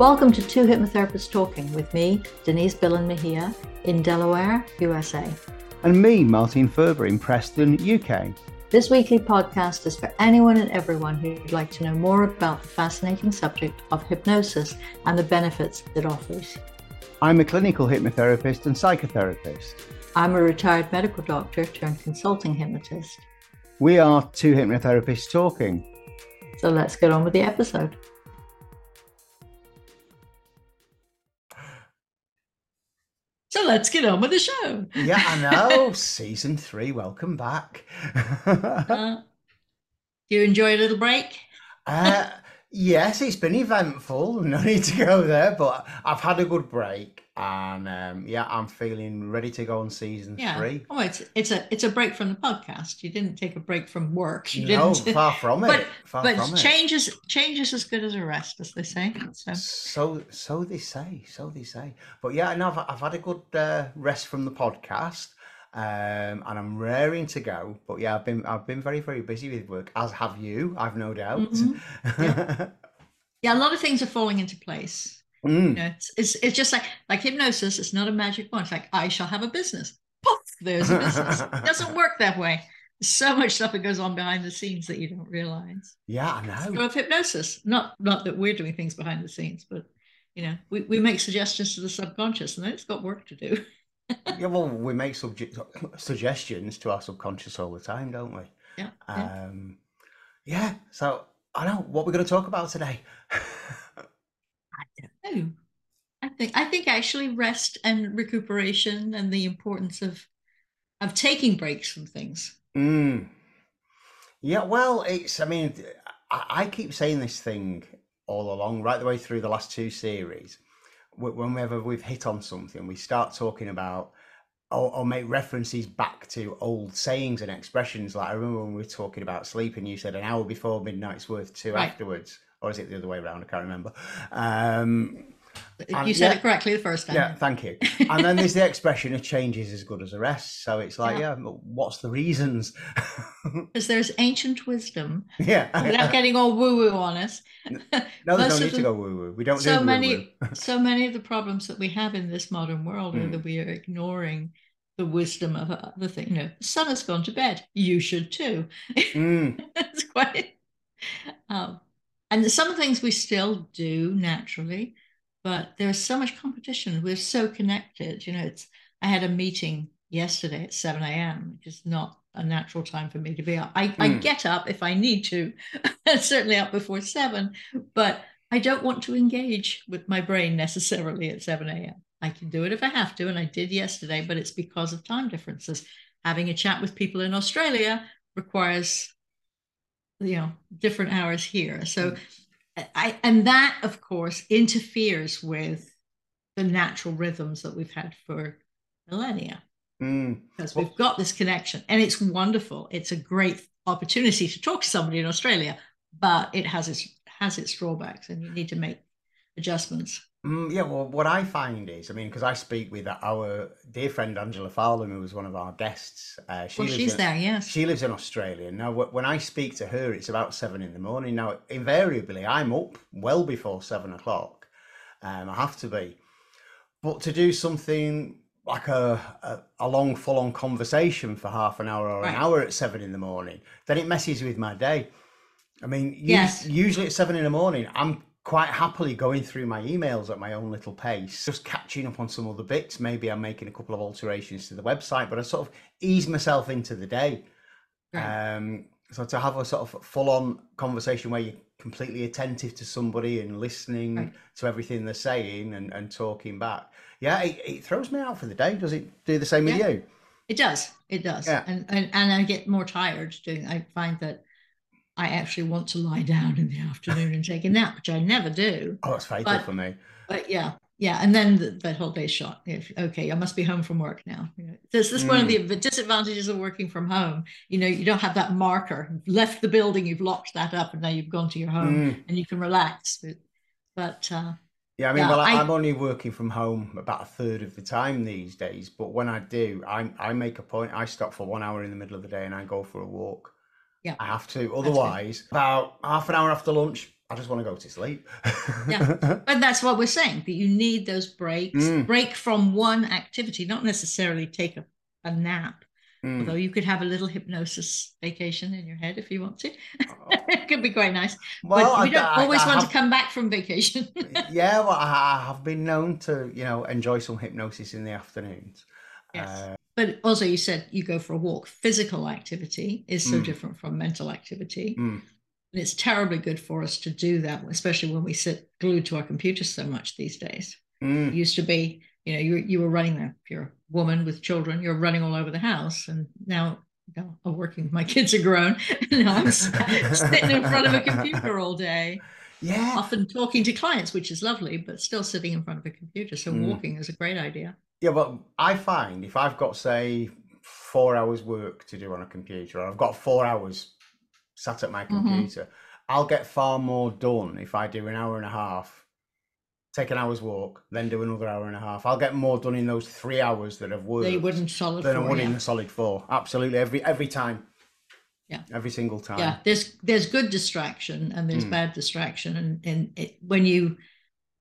Welcome to Two Hypnotherapists Talking with me, Denise Billen Mejia, in Delaware, USA. And me, Martin Furber, in Preston, UK. This weekly podcast is for anyone and everyone who'd like to know more about the fascinating subject of hypnosis and the benefits it offers. I'm a clinical hypnotherapist and psychotherapist. I'm a retired medical doctor turned consulting hypnotist. We are two hypnotherapists talking. So let's get on with the episode. So let's get on with the show. Yeah, I know. Season three, welcome back. uh, do you enjoy a little break? uh, yes, it's been eventful. No need to go there, but I've had a good break and um, yeah, I'm feeling ready to go on season yeah. three. Oh, it's it's a it's a break from the podcast. You didn't take a break from work. You no, didn't. far from it. But far but from change it. is change is as good as a rest, as they say. So So so they say, so they say. But yeah, no, I've, I've had a good uh, rest from the podcast, um, and I'm raring to go. But yeah, I've been I've been very very busy with work, as have you. I've no doubt. Mhm. Yeah. yeah, a lot of things are falling into place. Mm. You know, it's, it's it's just like like hypnosis. It's not a magic wand. It's like I shall have a business. Poof, there's a business. it doesn't work that way. There's so much stuff that goes on behind the scenes that you don't realize. Yeah, I know. So of hypnosis, not not that we're doing things behind the scenes, but you know, we, we make suggestions to the subconscious, and then it's got work to do. yeah, well, we make subject suggestions to our subconscious all the time, don't we? Yeah. yeah. Um, yeah. So I know what we're going to talk about today. I don't know. I think I think actually rest and recuperation and the importance of of taking breaks from things. Mm. Yeah, well, it's. I mean, I, I keep saying this thing all along, right the way through the last two series. Wh- Whenever we've hit on something, we start talking about or, or make references back to old sayings and expressions. Like I remember when we were talking about sleeping, you said an hour before midnight's worth two Right. afterwards, or is it the other way around? I can't remember. Um, And- you said yeah. it correctly the first time. yeah, thank you. And then there's the expression: "A change is as good as a rest." So it's like, Yeah. yeah, what's the reasons? Because there's ancient wisdom yeah. without getting all woo-woo on us. No, there's no of need to go woo woo. We don't so do many so many of the problems that we have in this modern world are Mm. that we are ignoring the wisdom of other things. You know, the sun has gone to bed. You should too. mm, it's quite um, and some of the things we still do naturally, but there's so much competition. We're so connected. You know, it's I had a meeting yesterday at 7 a.m., which is not a natural time for me to be up. I, I Mm. get up if I need to, certainly up before seven, but I don't want to engage with my brain necessarily at 7 a.m. I can do it if I have to, and I did yesterday, but it's because of time differences. Having a chat with people in Australia requires, you know, different hours here. So, I and that, of course, interferes with the natural rhythms that we've had for millennia. Mm. because we've got this connection and it's wonderful. It's a great opportunity to talk to somebody in australia but it has its has its drawbacks and you need to make adjustments Mm, yeah, well, what I find is, I mean, because I speak with our dear friend Angela Farlam, who was one of our guests. Uh, she well she's in, there yes She lives in Australia. Now, when I speak to her, it's about seven in the morning. Now, invariably, I'm up well before seven o'clock. Um, I have to be. But to do something like a, a, a long, full on conversation for half an hour or an hour at seven in the morning, then it messes with my day. I mean, Yes. usually at seven in the morning, I'm quite happily going through my emails at my own little pace, just catching up on some other bits. Maybe I'm making a couple of alterations to the website, but I sort of ease myself into the day. Right. Um, so to have a sort of full-on conversation where you're completely attentive to somebody and listening Right. to everything they're saying and, and talking back, yeah, it, it throws me out for the day. Does it do the same Yeah. with you? it does it does Yeah. and, and and i get more tired doing i find that i actually want to lie down in the afternoon and take a nap which i never do Oh, it's fatal But- for me. But yeah, yeah, and then the, that whole day's shot. If, okay, I must be home from work now. You know, this, this is one of Mm. the disadvantages of working from home. You know, you don't have that marker. You've left the building, you've locked that up, and now you've gone to your home Mm. and you can relax. But, but uh, Yeah, I mean, Yeah, well, I, I'm only working from home about a third of the time these days. But when I do, I I make a point. I stop for one hour in the middle of the day and I go for a walk. Yeah. I have to. Otherwise, about half an hour after lunch, I just want to go to sleep. yeah. But that's what we're saying that you need those breaks, mm. break from one activity, not necessarily take a, a nap. Mm. Although you could have a little hypnosis vacation in your head if you want to. Oh. it could be quite nice. Well, but you don't I, always I, I want have, to come back from vacation. yeah, well, I have been known to, you know, enjoy some hypnosis in the afternoons. Yes. Uh, but also, you said you go for a walk. Physical activity is so mm. different from mental activity. Mm. And it's terribly good for us to do that, especially when we sit glued to our computers so much these days. Mm. It used to be, you know, you, you were running there. If you're a woman with children, you're running all over the house. And now, I'm working, my kids are grown. now I'm sitting in front of a computer all day. Yeah. Often talking to clients, which is lovely, but still sitting in front of a computer. So mm. walking is a great idea. Yeah, but I find if I've got, say, four hours work to do on a computer, or I've got four hours sat at my mm-hmm. computer. Mm-hmm. I'll get far more done if I do an hour and a half, take an hour's walk, then do another hour and a half. I'll get more done in those three hours that I've worked. They wouldn't solid than four, I would yeah. in the solid four. Absolutely, every every time. Yeah, every single time. Yeah, there's there's good distraction and there's mm. bad distraction, and and it, when you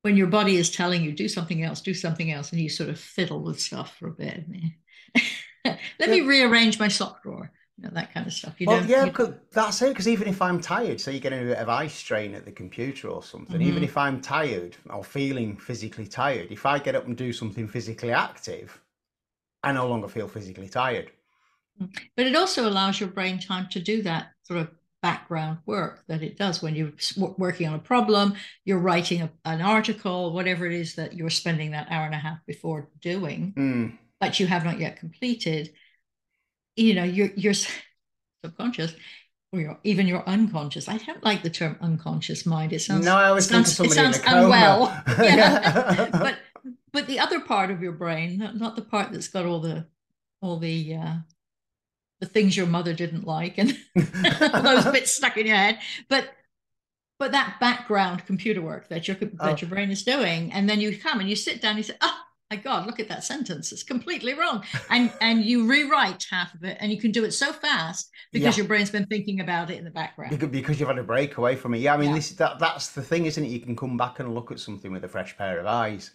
when your body is telling you do something else, do something else, and you sort of fiddle with stuff for a bit. Let yeah. me rearrange my sock drawer you know, that kind of stuff. You well, yeah, you... that's it. Because even if I'm tired, so you're getting a bit of eye strain at the computer or something, mm-hmm. even if I'm tired or feeling physically tired, if I get up and do something physically active, I no longer feel physically tired. Mm. But it also allows your brain time to do that sort of background work that it does when you're working on a problem, you're writing a, an article, whatever it is that you're spending that hour and a half before doing, mm. but you have not yet completed you know, your your subconscious or your, even your unconscious. I don't like the term unconscious mind. It sounds no, I was sounds, thinking somebody it sounds unwell. yeah. but but the other part of your brain, not, not the part that's got all the all the uh, the things your mother didn't like and those bits stuck in your head, but but that background computer work that your that oh. your brain is doing, and then you come and you sit down, and you say, oh my god look at that sentence. It's completely wrong. And and you rewrite half of it and you can do it so fast because yeah. your brain's been thinking about it in the background. Because you've had a break away from it. Yeah i mean yeah. this that that's the thing isn't it? You can come back and look at something with a fresh pair of eyes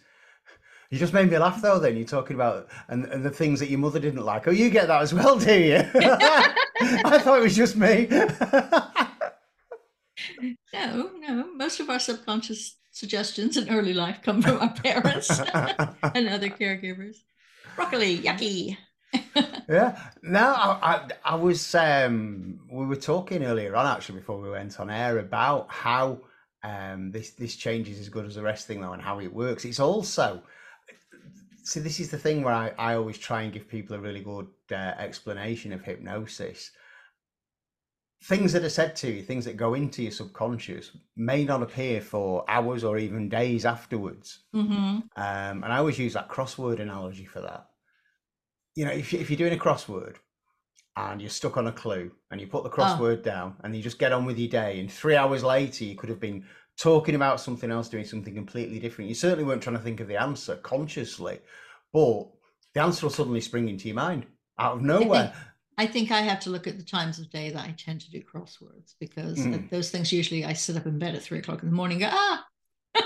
you just made me laugh though then you're talking about and, and the things that your mother didn't like oh you get that as well do you i thought it was just me no no most of our subconscious suggestions in early life come from our parents and other caregivers. Broccoli, yucky. yeah. No, I, I, I, was. Um, we were talking earlier on actually before we went on air about how um, this this change is as good as the rest thing though, and how it works. It's also. See, this is the thing where I, I always try and give people a really good uh, explanation of hypnosis things that are said to you, things that go into your subconscious, may not appear for hours or even days afterwards. Mm-hmm. Um, and I always use that crossword analogy for that. You know, if, if you're doing a crossword and you're stuck on a clue and you put the oh. crossword oh. down and you just get on with your day, and three hours later, you could have been talking about something else, doing something completely different. You certainly weren't trying to think of the answer consciously, but the answer will suddenly spring into your mind out of nowhere. I think I have to look at the times of day that I tend to do crosswords because mm. those things usually I sit up in bed at three o'clock in the morning go, ah.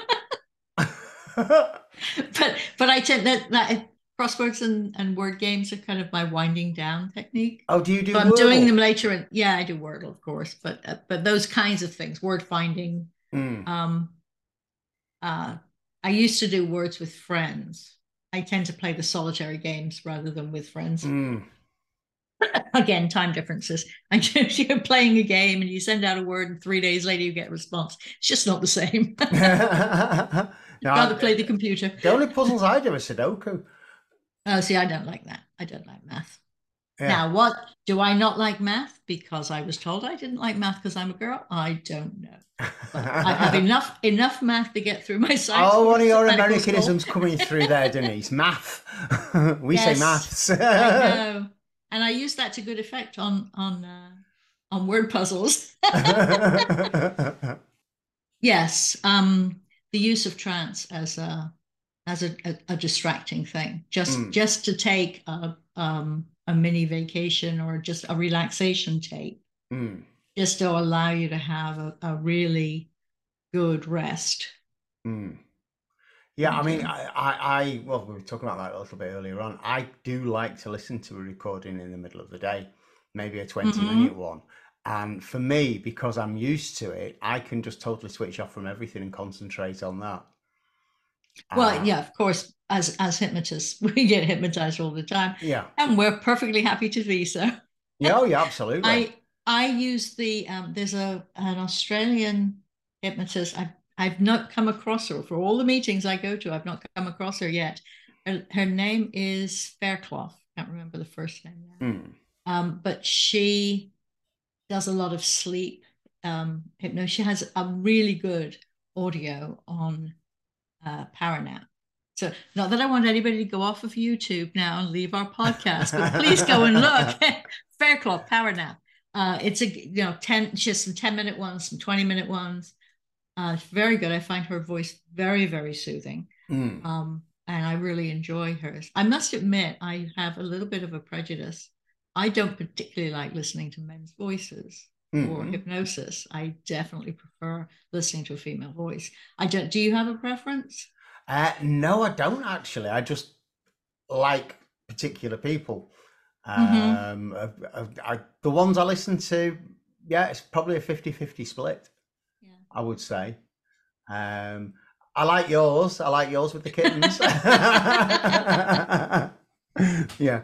but but I tend that, that crosswords and, and word games are kind of my winding down technique. Oh, do you do? So I'm doing them later, and yeah, I do Wordle, of course, but uh, but those kinds of things, word finding. Mm. Um, uh, I used to do words with friends. I tend to play the solitary games rather than with friends. Mm. again time differences I and you're playing a game and you send out a word and three days later you get a response it's just not the same you gotta play the computer the only puzzles i do are sudoku oh see i don't like that i don't like math yeah. now what do i not like math? Because i was told i didn't like math because i'm a girl? I don't know. I have enough enough math to get through my science oh one of your americanisms coming through there denise? Math. We yes, say maths. I know. And I use that to good effect on on uh, on word puzzles. yes, um, the use of trance as a as a, a, a distracting thing, just mm. just to take a um, a mini vacation or just a relaxation tape Mm. just to allow you to have a, a really good rest. Mm. Yeah, I mean. I, I, I, well, we were talking about that a little bit earlier on. I do like to listen to a recording in the middle of the day, maybe a 20 Mhm. minute one. And for me, because I'm used to it, I can just totally switch off from everything and concentrate on that. Well, Uh, yeah, of course, as as hypnotists, we get hypnotized all the time, Yeah. and we're perfectly happy to be so. Yeah, oh, yeah, absolutely. I I use the um, there's a an Australian hypnotist. I've I've not come across her for all the meetings I go to. I've not come across her yet. Her, her name is Faircloth. Can't remember the first name now. Mm. Um, but she does a lot of sleep um, hypnosis. She has a really good audio on uh, PowerNap. So, not that I want anybody to go off of YouTube now and leave our podcast, but please go and look. Faircloth PowerNap. Uh, it's a you know ten just some ten minute ones, some twenty minute ones. Uh, it's very good. I find her voice very very soothing. Mm. Um, and I really enjoy hers. I must admit, I have a little bit of a prejudice. I don't particularly like listening to men's voices or Mhm. hypnosis. I definitely prefer listening to a female voice. I don't. Do you have a preference? Uh, no, I don't actually. I just like particular people. Mhm. Um, I, I, the ones I listen to, yeah, it's probably a 50 50 split, Yeah. I would say. Um, I like yours. I like yours with the kittens. yeah,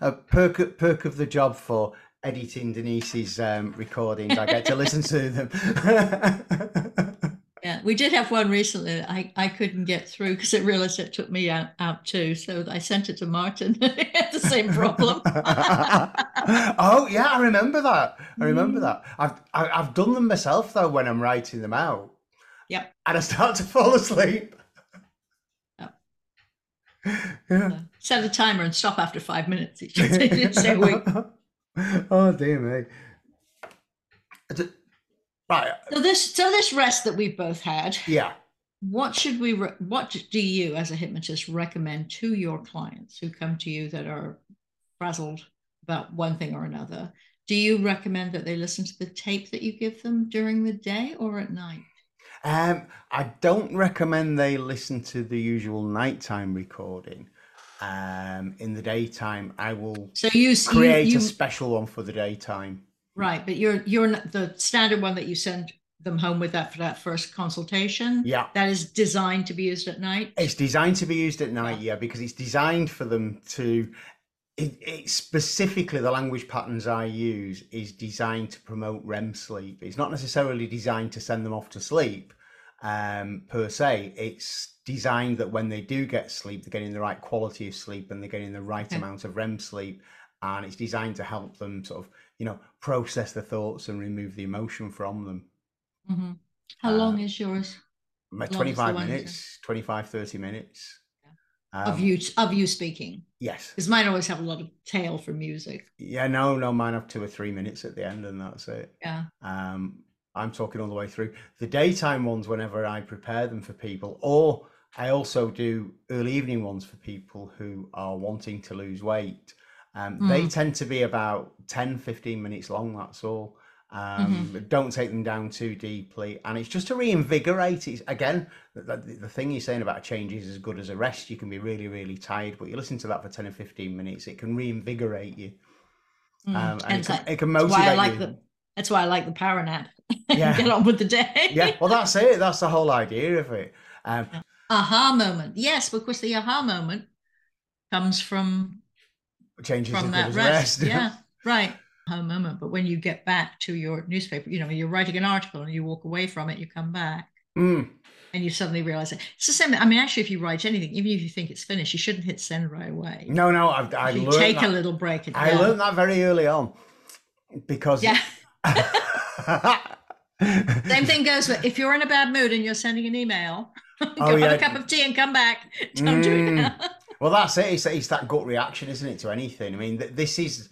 a perk, perk of the job for editing Denise's um, recordings. I get to listen to them. We did have one recently. that I, I couldn't get through because it realized it took me out, out too. So I sent it to Martin. he had the same problem. oh yeah, I remember that. I remember Mm. that. I've I, I've done them myself though when I'm writing them out. Yep. And I start to fall asleep. Yeah. Set a timer and stop after five minutes each week. oh dear me. Right. So this so this rest that we've both had, Yeah. what should we re- what do you as a hypnotist recommend to your clients who come to you that are frazzled about one thing or another? Do you recommend that they listen to the tape that you give them during the day or at night? Um, I don't recommend they listen to the usual nighttime recording. Um, in the daytime, I will So you s- you, create you a special one for the daytime. Right, but you're you're not, the standard one that you send them home with that for that first consultation. Yeah. That is designed to be used at night. It's designed to be used at night, yeah, because it's designed for them to. It, it specifically the language patterns I use is designed to promote REM sleep. It's not necessarily designed to send them off to sleep, um, per se. It's designed that when they do get sleep, they're getting the right quality of sleep and they're getting the right Okay. amount of REM sleep. And it's designed to help them sort of, you know, process the thoughts and remove the emotion from them. Mhm. How Uh, long is yours My Long as the 25 minutes, 25, 30 minutes. of Um, you of you speaking? Yes. Because mine always have a lot of tail for music. Yeah, no, no, mine have two or three minutes at the end, and that's it. Yeah. Um, I'm talking all the way through. The daytime ones, whenever I prepare them for people, or I also do early evening ones for people who are wanting to lose weight. Um, They Mm. tend to be about 10, 15 minutes long, that's all. Um, Mm-hmm. Don't take them down too deeply. And it's just to reinvigorate. It's, again, the, the, the thing you're saying about a change is as good as a rest. You can be really, really tired, but you listen to that for 10 or 15 minutes, it can reinvigorate you. Mm. Um, and And it can, it can that's why motivate I like you. the that's why I like the power nap. Yeah. Get on with the day. yeah, well, that's it. That's the whole idea of it. Um, aha moment. Yes, because the aha moment comes from changes from that rest. rest. yeah. Right. Aha moment. But when you get back to your newspaper, you know, you're writing an article and you walk away from it, you come back Mm, and you suddenly realize it. It's the same. I mean, actually, if you write anything, even if you think it's finished, you shouldn't hit send right away. no, no, I've, I you learned take that. a little break. and- I learned that very early on because Yeah. Same thing goes with if you're in a bad mood and you're sending an email, go Oh, have yeah. a cup of tea and come back. Don't do it Mm. now. Well, that's it. It's, it's that gut reaction, isn't it, to anything? I mean, th- this is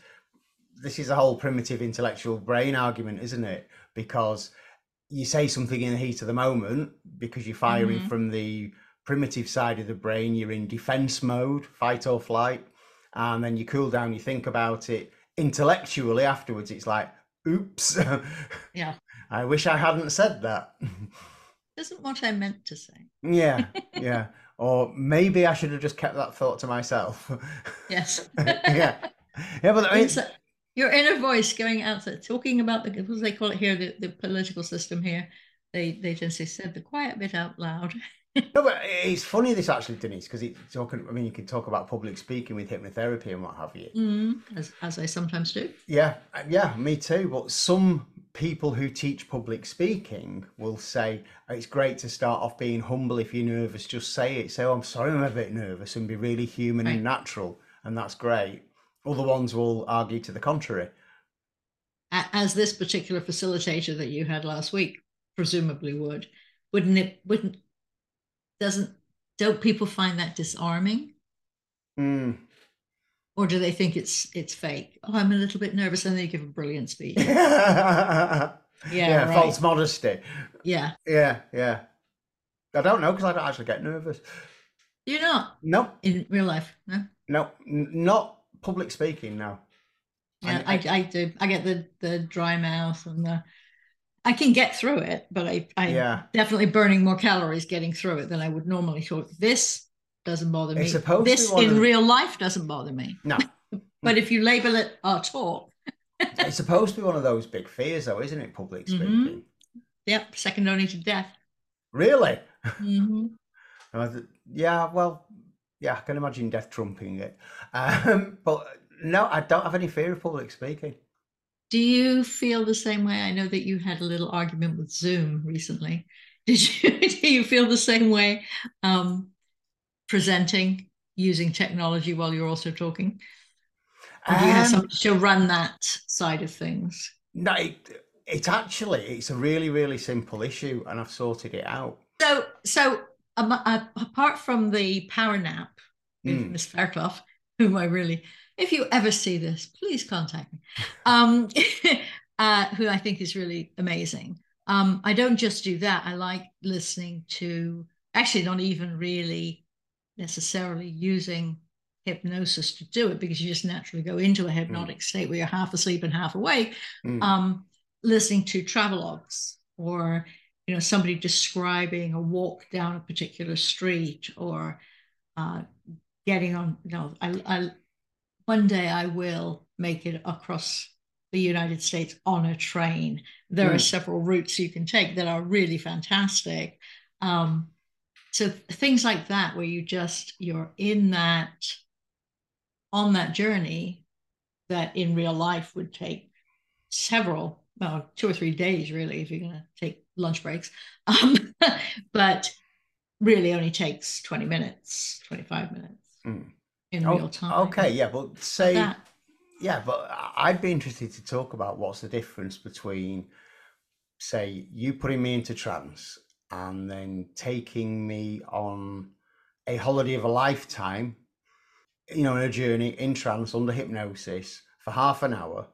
this is a whole primitive intellectual brain argument, isn't it? Because you say something in the heat of the moment because you're firing Mhm. from the primitive side of the brain. You're in defense mode, fight or flight, and then you cool down. You think about it intellectually afterwards. It's like, oops. Yeah. I wish I hadn't said that. Isn't what I meant to say. yeah, yeah. Or maybe I should have just kept that thought to myself. Yes. yeah. Yeah, but I mean, Inside- your inner voice going out there, talking about the what do they call it here, the, the political system here. They they just said the quiet bit out loud. no, but it's funny this actually, Denise, because it's talking. I mean, you can talk about public speaking with hypnotherapy and what have you. Mm, as as I sometimes do. Yeah, uh, yeah, me too. But some people who teach public speaking will say "Oh, it's great to start off being humble. If you're nervous, just say it. Say, "Oh, I'm sorry, I'm a bit nervous," and be really human Right. and natural, and that's great. Other ones will argue to the contrary. As this particular facilitator that you had last week presumably would, wouldn't it? Wouldn't doesn't don't people find that disarming, Mm. or do they think it's it's fake? Oh, I'm a little bit nervous, and they give a brilliant speech. yeah, Yeah, right. false modesty. Yeah, Yeah, yeah. I don't know because I don't actually get nervous. you're not No, in real life, no. no, not public speaking. No. Yeah, I- I, I do. I get the the dry mouth and the. I can get through it, but I I Yeah. definitely burning more calories getting through it than I would normally. So this doesn't bother me. This in the- real life doesn't bother me. No. But if you label it our talk, it's supposed to be one of those big fears, though, isn't it? Public Mhm. speaking. yep, second only to death. Really? Mhm. Uh, yeah. Well, yeah. I can imagine death trumping it. Um, but no, I don't have any fear of public speaking. Do you feel the same way? I know that you had a little argument with Zoom recently. Did you? Do you feel the same way? Um, presenting using technology while you're also talking. Or do you have Um, somebody to run that side of things? No, it, it actually it's a really really simple issue, and I've sorted it out. So, so um, uh, apart from the power nap with Mm. Miss Fairclough, whom I really, if you ever see this, please contact me. Um, uh, who I think is really amazing. Um, I don't just do that. I like listening to, actually, not even really necessarily using hypnosis to do it because you just naturally go into a hypnotic state where you're half asleep and half awake Mm. um, listening to travelogues or you know somebody describing a walk down a particular street or uh, getting on you know I, I one day I will make it across the United States on a train there are Mm. several routes you can take that are really fantastic um, so things like that where you just you're in that on that journey that in real life would take several well two or three days really if you're going to take lunch breaks um, but really only takes 20 minutes 25 minutes Mm. In Oh, real time Okay, yeah, but say that yeah, but I'd be interested to talk about what's the difference between say you putting me into trance and then taking me on a holiday of a lifetime, you know, on a journey in trance under hypnosis for half an hour,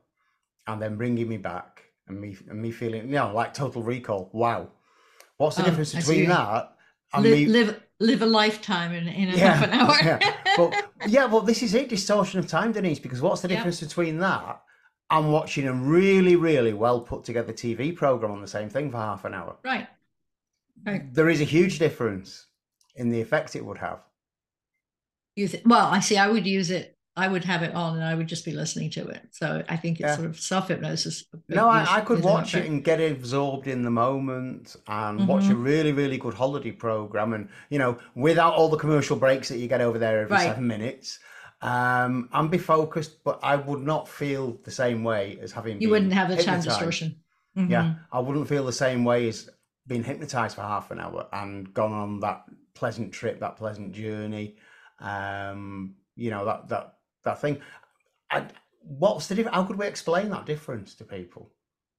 and then bringing me back and me and me feeling, you know, like total recall. Wow, what's the Oh, difference between what you mean. that and Li- me? live live a lifetime in, in a Yeah, half an hour yeah, but yeah, well, this is it, distortion of time, Denise. Because what's the Yeah. difference between that and watching a really, really well put together TV program on the same thing for half an hour? right right There is a huge difference in the effect it would have. You it well i see i would use it i would have it on and i would just be listening to it so i think it's Yeah. sort of self-hypnosis No, I, I could watch it and get absorbed in the moment and watch a Mm-hmm. really, really good holiday program, and you know, without all the commercial breaks that you get over there every Right. seven minutes, um, and be focused. But I would not feel the same way as having. you wouldn't have the time distortion Yeah, Mhm. I wouldn't feel the same way as being hypnotized for half an hour and gone on that pleasant trip, that pleasant journey. Um, you know that that that thing. I, what's the difference? How could we explain that difference to people?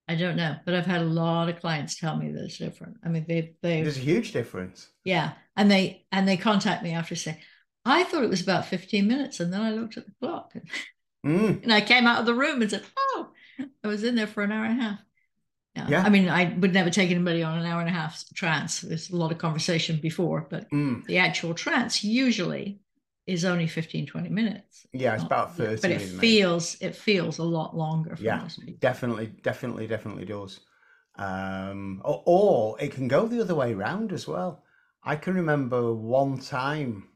I don't know, but I've had a lot of clients tell me that it's different. I mean, they they There's a huge difference. yeah, and they and they contact me after saying, I thought it was about 15 minutes, and then I looked at the clock, and, Mm, and I came out of the room and said, Oh, I was in there for an hour and a half. Yeah. Yeah. I mean, I would never take anybody on an hour and a half trance. There's a lot of conversation before, but mm. the actual trance usually is only 15, 20 minutes. Yeah, it's about 30. But it feels it feels a lot longer yeah, Definitely, definitely, definitely does. Um, or, or it can go the other way around as well. I can remember one time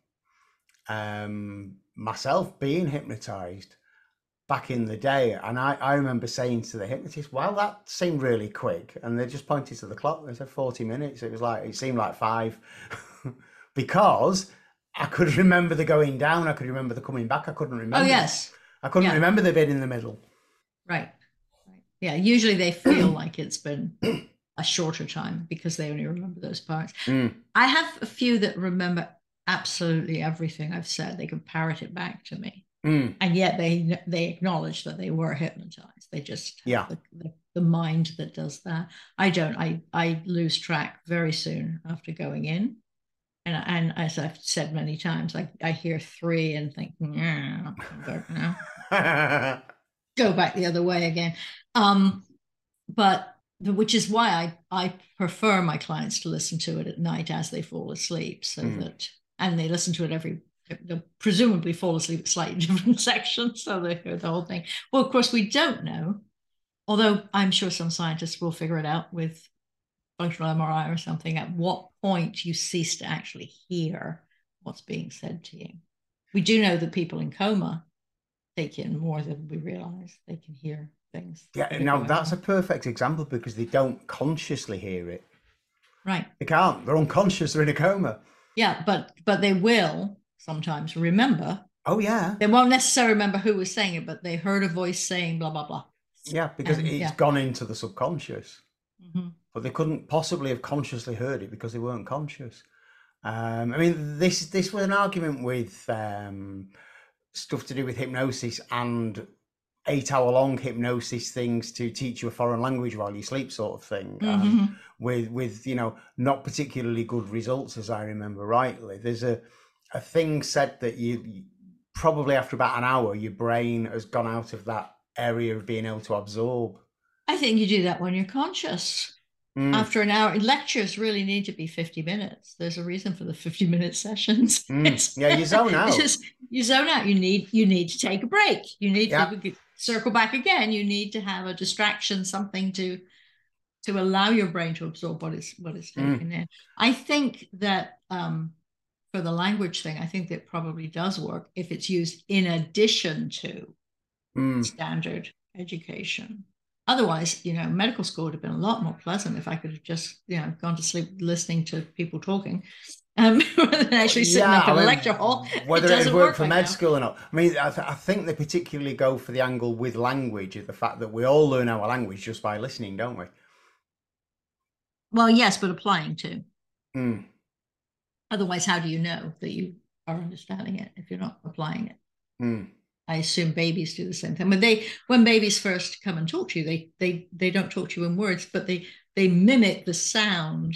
um, myself being hypnotized back in the day. And I, I remember saying to the hypnotist, well, that seemed really quick. And they just pointed to the clock. They said 40 minutes. It was like, it seemed like five because I could remember the going down. I could remember the coming back. I couldn't remember. Oh, yes. I couldn't yeah. remember the bit in the middle. Right. right. Yeah. Usually they feel like it's been a shorter time because they only remember those parts. Mm. I have a few that remember absolutely everything I've said. They can parrot it back to me. Mm. And yet they they acknowledge that they were hypnotized. They just yeah the, the, the, mind that does that. I don't. I I lose track very soon after going in, and and as I've said many times, I I hear three and think, yeah, no, go back the other way again. Um, but which is why I I prefer my clients to listen to it at night as they fall asleep, so mm. that and they listen to it every they'll presumably fall asleep at slightly different sections, so they hear the whole thing. Well, of course, we don't know, although I'm sure some scientists will figure it out with functional MRI or something, at what point you cease to actually hear what's being said to you. We do know that people in coma take in more than we realize. They can hear things. Yeah, now that's on. a perfect example because they don't consciously hear it. Right. They can't. They're unconscious. They're in a coma. Yeah, but but they will sometimes remember. Oh yeah. They won't necessarily remember who was saying it, but they heard a voice saying blah blah blah. Yeah, because and, it's yeah. gone into the subconscious. Mm-hmm. But they couldn't possibly have consciously heard it because they weren't conscious. Um, I mean, this this was an argument with um, stuff to do with hypnosis and eight hour long hypnosis things to teach you a foreign language while you sleep sort of thing um, mm-hmm. with with you know not particularly good results as i remember rightly there's a a thing said that you probably after about an hour your brain has gone out of that area of being able to absorb i think you do that when you're conscious mm. after an hour lectures really need to be 50 minutes there's a reason for the 50 minute sessions mm. yeah you zone out just, you zone out you need you need to take a break you need yeah. to circle back again you need to have a distraction something to to allow your brain to absorb what is what is mm. taken mm. in i think that um for the language thing, I think that probably does work if it's used in addition to mm. standard education. Otherwise, you know, medical school would have been a lot more pleasant if I could have just, you know, gone to sleep listening to people talking. Um, rather than actually sitting yeah, up in I mean, a lecture hall. Whether it, it work for med now. school or not. I mean, I, th- I, think they particularly go for the angle with language, the fact that we all learn our language just by listening, don't we? Well, yes, but applying to. Mm. Otherwise, how do you know that you are understanding it if you're not applying it? Mm. I assume babies do the same thing. When they when babies first come and talk to you, they they they don't talk to you in words, but they they mimic the sound.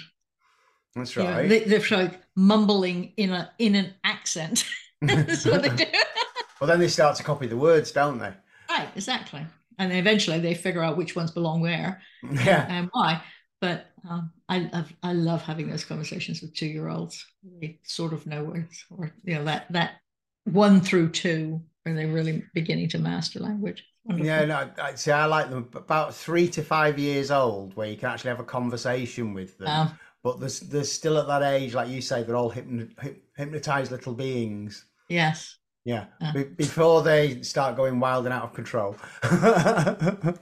That's right. You know, they, are like mumbling in a in an accent. That's what they do. well, then they start to copy the words, don't they? Right, exactly. And then eventually they figure out which ones belong where yeah. and why. But um, I love I love having those conversations with two year olds. They sort of know words, or you know that that one through two, where they're really beginning to master language. Wonderful. Yeah, no, I see. I like them about three to five years old, where you can actually have a conversation with them. But there's there's still at that age, like you say, they're all hypno- hypnotized little beings. Yes. Yeah. Be- before they start going wild and out of control. right,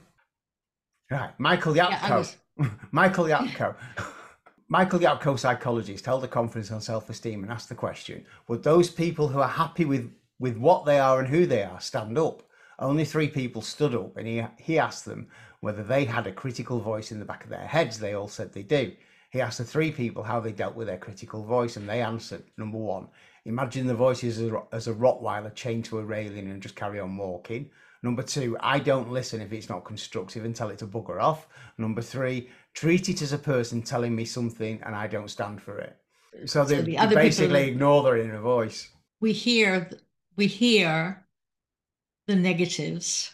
Michael Yapko. Yeah, was, Michael Yapko. Michael Yapko, psychologist, held a conference on self-esteem and asked the question: Would those people who are happy with with what they are and who they are stand up? Only three people stood up, and he he asked them whether they had a critical voice in the back of their heads. They all said they do. He asked the three people how they dealt with their critical voice, and they answered: Number one, imagine the voice as a, as a Rottweiler chained to a railing and just carry on walking. Number two, I don't listen if it's not constructive and tell it to bugger off. Number three, treat it as a person telling me something and I don't stand for it. So, so they, the they basically people, ignore their inner voice. We hear we hear the negatives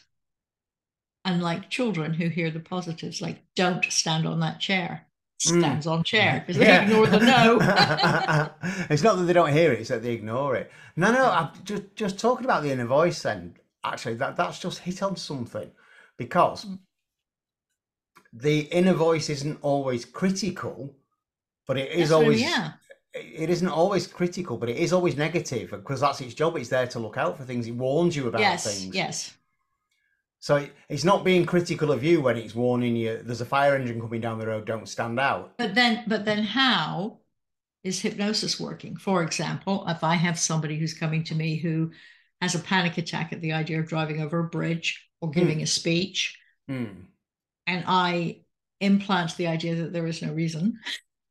and like children who hear the positives, like don't stand on that chair. stands mm. on chair because they yeah. ignore the no. it's not that they don't hear it; it's that they ignore it. No, no. I'm just just talking about the inner voice. Then actually, that that's just hit on something because mm. the inner voice isn't always critical, but it is always yeah. It isn't always critical, but it is always negative because that's its job. It's there to look out for things. It warns you about yes, things. Yes. So it's not being critical of you when it's warning you there's a fire engine coming down the road, don't stand out. But then but then how is hypnosis working? For example, if I have somebody who's coming to me who has a panic attack at the idea of driving over a bridge or hmm. giving mm. a speech, mm. and I implant the idea that there is no reason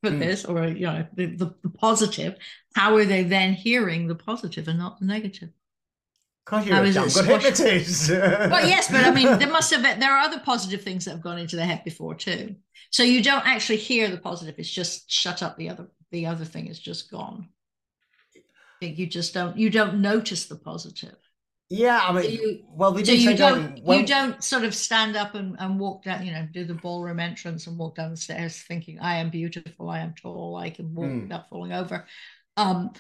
for mm. this, or you know, the, the, the positive, how are they then hearing the positive and not the negative? Because you're a damn good hypnotist. well, yes, but I mean, there must have been, there are other positive things that have gone into their head before too. So you don't actually hear the positive; it's just shut up. The other, the other thing is just gone. You just don't, you don't notice the positive. Yeah, I mean, you, well, so you don't, when, you don't sort of stand up and, and walk down, you know, do the ballroom entrance and walk down the stairs thinking, "I am beautiful, I am tall, I can walk mm. without falling over," um,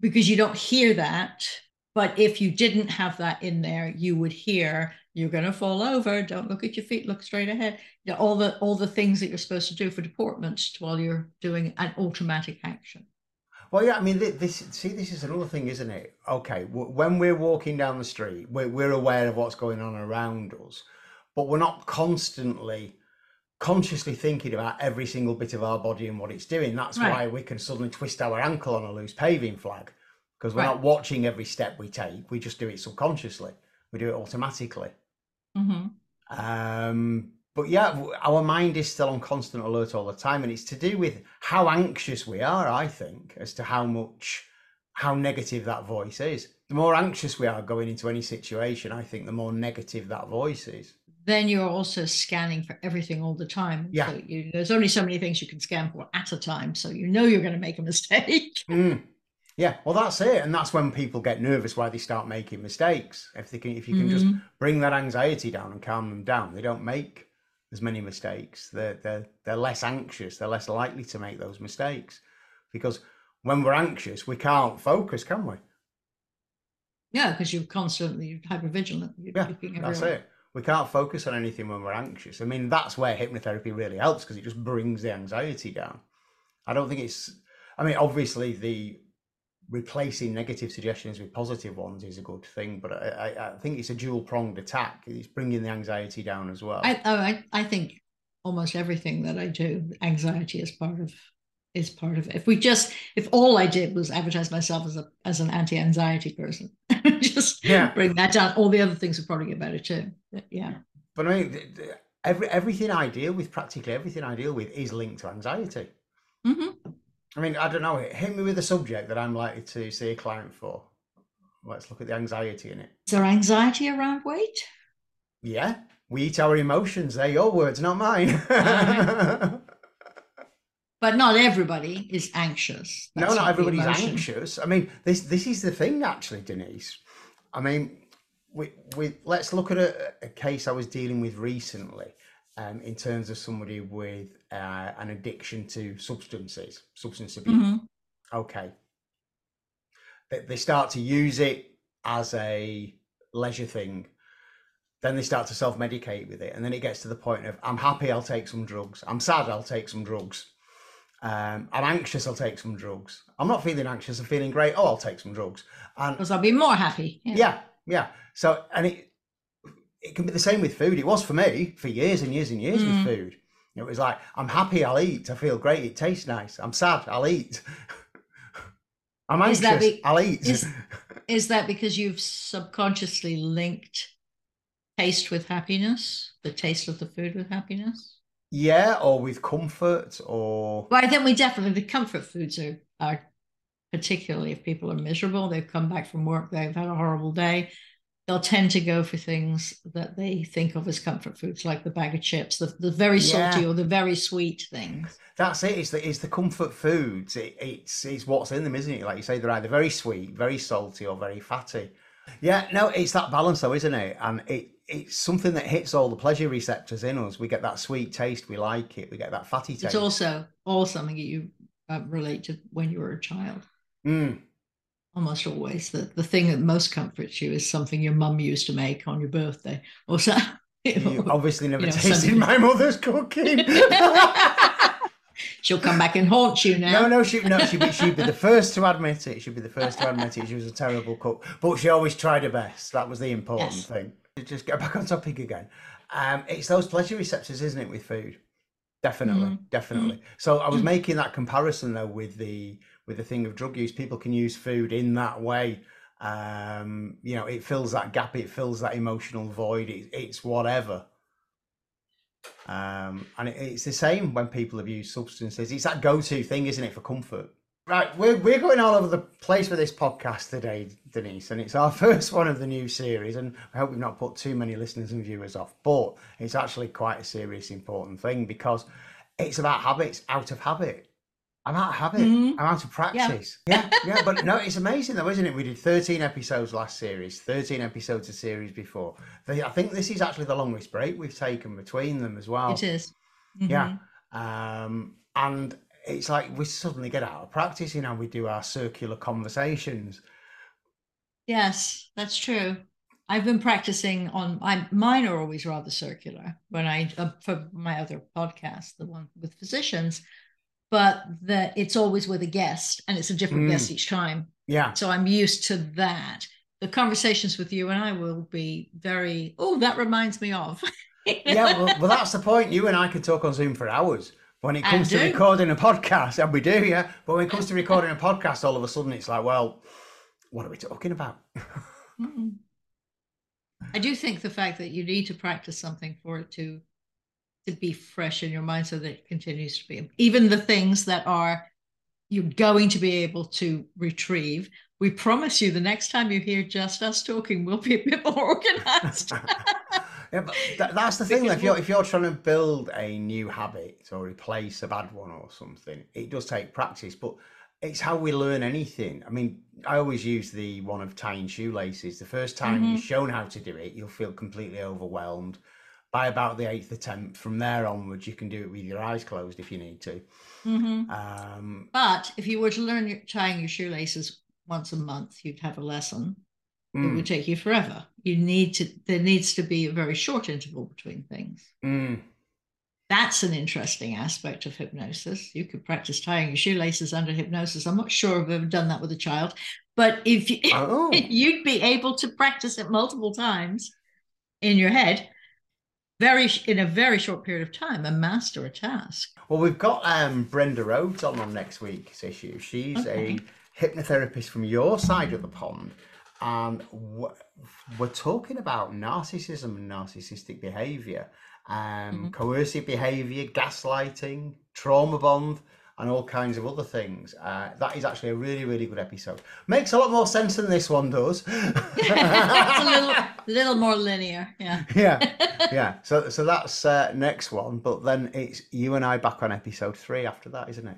because you don't hear that but if you didn't have that in there, you would hear, you're going to fall over. Don't look at your feet. Look straight ahead. You know, all the all the things that you're supposed to do for deportment while you're doing an automatic action. Well, yeah, I mean, this see, this is another thing, isn't it? Okay, when we're walking down the street, we're, we're aware of what's going on around us, but we're not constantly consciously thinking about every single bit of our body and what it's doing. That's right. why we can suddenly twist our ankle on a loose paving flag because we're right. not watching every step we take. We just do it subconsciously. We do it automatically. Mm-hmm. Um, but yeah, our mind is still on constant alert all the time, and it's to do with how anxious we are. I think as to how much, how negative that voice is. The more anxious we are going into any situation, I think the more negative that voice is. Then you're also scanning for everything all the time. Yeah. So you, there's only so many things you can scan for at a time, so you know you're going to make a mistake. Mm. Yeah, well, that's it, and that's when people get nervous why they start making mistakes. If they can, if you can mm-hmm. just bring that anxiety down and calm them down, they don't make as many mistakes. They're they're they're less anxious. They're less likely to make those mistakes because when we're anxious, we can't focus, can we? Yeah, because you're constantly hyper vigilant. Yeah, that's it. We can't focus on anything when we're anxious. I mean, that's where hypnotherapy really helps because it just brings the anxiety down. I don't think it's. I mean, obviously the replacing negative suggestions with positive ones is a good thing, but I, I, think it's a dual pronged attack. It's bringing the anxiety down as well. I, oh, I, I think almost everything that I do, anxiety is part of is part of it. If we just if all I did was advertise myself as a as an anti-anxiety person, just yeah. bring that down, all the other things would probably get better too. But yeah. But I mean, every everything I deal with, practically everything I deal with, is linked to anxiety. Mm-hmm. I mean, I don't know. Hit me with a subject that I'm likely to see a client for. Let's look at the anxiety in it. Is there anxiety around weight? Yeah, we eat our emotions. They're your words, not mine. uh, but not everybody is anxious. That's no, not everybody's anxious. I mean, this this is the thing, actually, Denise. I mean, we, we let's look at a, a case I was dealing with recently um, in terms of somebody with uh, an addiction to substances, substance abuse. Mm-hmm. Okay. They, they start to use it as a leisure thing. Then they start to self medicate with it. And then it gets to the point of, I'm happy, I'll take some drugs. I'm sad, I'll take some drugs. Um, I'm anxious, I'll take some drugs. I'm not feeling anxious, I'm feeling great. Oh, I'll take some drugs. And because I'll be more happy. Yeah. yeah, yeah. So, and it, it can be the same with food. It was for me for years and years and years mm. with food. It was like, I'm happy, I'll eat. I feel great. It tastes nice. I'm sad, I'll eat. I'm anxious, be, I'll eat. Is, is that because you've subconsciously linked taste with happiness, the taste of the food with happiness? Yeah, or with comfort, or. Well, I think we definitely, the comfort foods are, are particularly if people are miserable, they've come back from work, they've had a horrible day, they'll tend to go for things that they think of as comfort foods, like the bag of chips, the, the very salty yeah. or the very sweet things. That's it. It's the, it's the comfort foods. It, it's it's what's in them, isn't it? Like you say, they're either very sweet, very salty, or very fatty. Yeah, no, it's that balance though, isn't it? And it it's something that hits all the pleasure receptors in us. We get that sweet taste, we like it. We get that fatty taste. It's also all something that you uh, relate to when you were a child. Mm. Almost always, the the thing that most comforts you is something your mum used to make on your birthday, or so. You obviously never you know, tasted something- my mother's cooking. She'll come back and haunt you now. No, no, she no, she'd be she'd be the first to admit it. She'd be the first to admit it. She was a terrible cook, but she always tried her best. That was the important Yes. thing. To Just get back on topic again. Um, it's those pleasure receptors, isn't it, with food? Definitely, Mhm. definitely. So I was making that comparison though with the with the thing of drug use. People can use food in that way. Um, you know, it fills that gap. It fills that emotional void. It, it's whatever. Um, and it, it's the same when people abuse substances. It's that go-to thing, isn't it, for comfort? Right, we're, we're going all over the place with this podcast today, Denise, and it's our first one of the new series. And I hope we've not put too many listeners and viewers off, but it's actually quite a serious, important thing because it's about habits out of habit. I'm out of habit. Mhm. I'm out of practice. Yeah, yeah. But no, it's amazing though, isn't it? We did 13 episodes last series, 13 episodes of series before. I think this is actually the longest break we've taken between them as well. It is. Yeah. Mhm. Um, and it's like we suddenly get out of practice, you know, we do our circular conversations. Yes, that's true. I've been practicing on I mine are always rather circular when I uh, for my other podcast, the one with physicians, but the it's always with a guest and it's a different Mm. guest each time. Yeah. So I'm used to that. The conversations with you and I will be very, oh, that reminds me of. Yeah. Well, well, that's the point. You and I could talk on Zoom for hours. When it comes to recording a podcast, and we do, yeah. But when it comes to recording a podcast, all of a sudden it's like, well, what are we talking about? I do think the fact that you need to practice something for it to to be fresh in your mind so that it continues to be even the things that are you're going to be able to retrieve. We promise you the next time you hear just us talking, we'll be a bit more organized. Yeah, but that, that's the thing. If you're if you're trying to build a new habit or replace a bad one or something, it does take practice. But it's how we learn anything. I mean, I always use the one of tying shoelaces. The first time Mhm. you're shown how to do it, you'll feel completely overwhelmed. By about the eighth attempt, from there onwards, you can do it with your eyes closed if you need to. Mhm. Um, But if you were to learn tying your shoelaces once a month, you'd have a lesson. It mm, would take you forever. You need to. There needs to be a very short interval between things. mm. That's an interesting aspect of hypnosis. You could practice tying your shoelaces under hypnosis. I'm not sure I've ever done that with a child, but if you, Oh. you'd be able to practice it multiple times in your head, very in a very short period of time, and master a task. Well, we've got um, Brenda Rhodes on on next week's issue. She's Okay. a hypnotherapist from your side of the pond, and w- we're talking about narcissism and narcissistic behaviour, um, Mhm. coercive behaviour, gaslighting, trauma bond, and all kinds of other things. Uh, that is actually a really, really good episode. Makes a lot more sense than this one does. it's a little, little more linear. Yeah. yeah yeah so so that's uh, next one but then it's you and i back on episode three after that isn't it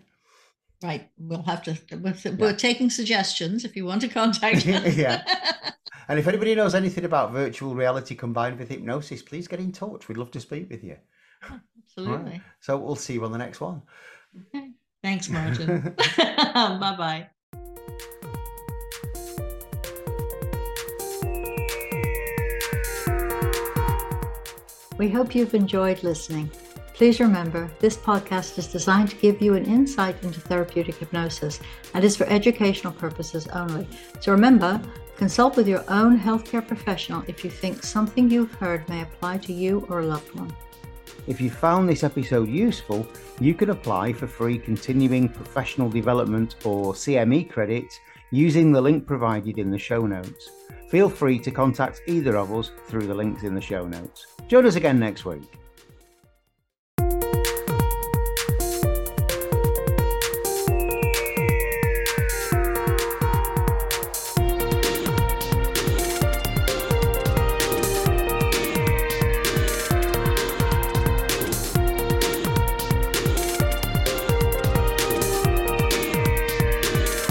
Right. We'll have to. We're, we're taking suggestions if you want to contact us. Yeah. and if anybody knows anything about virtual reality combined with hypnosis please get in touch we'd love to speak with you oh, Absolutely. so we'll see you on the next one Okay. Thanks, Martin. bye bye. We hope you've enjoyed listening. Please remember, this podcast is designed to give you an insight into therapeutic hypnosis and is for educational purposes only. So remember, consult with your own healthcare professional if you think something you've heard may apply to you or a loved one. if you found this episode useful you can apply for free continuing professional development or cme credits using the link provided in the show notes feel free to contact either of us through the links in the show notes join us again next week